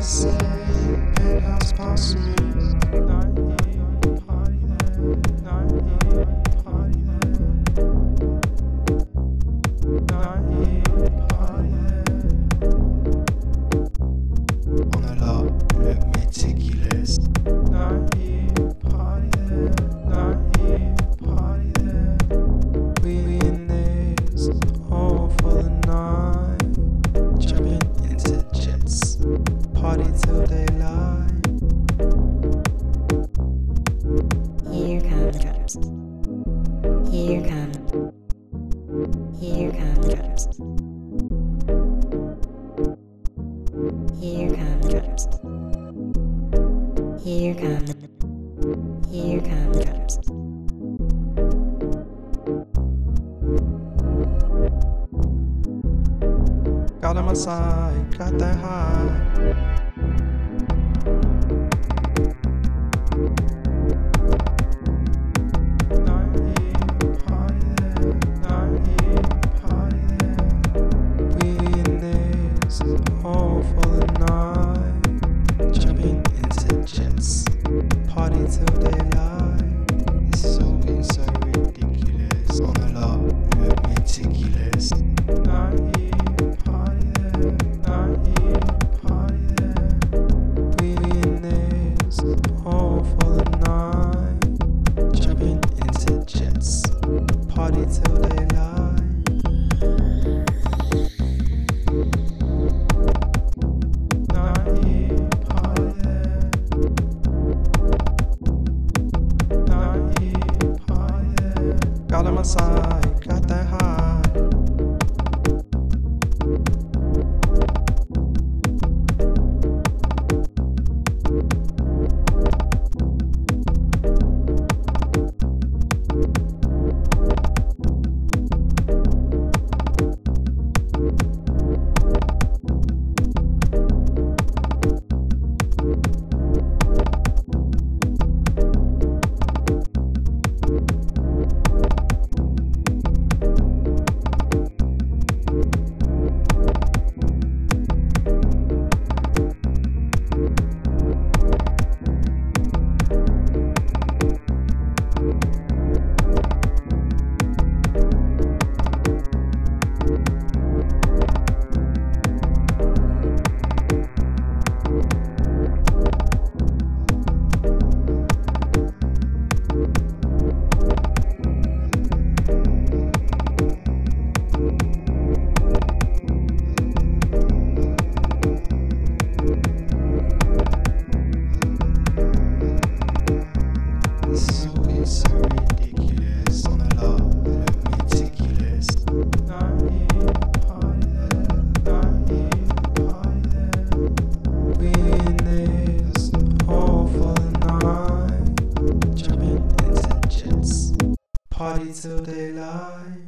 Passing, penthouse passing me. drums. Here come. Here come the drums. Here come the drums. Here come the. Here come the drums. Got him side. got that high. party till daylight. Got on my side. till daylight.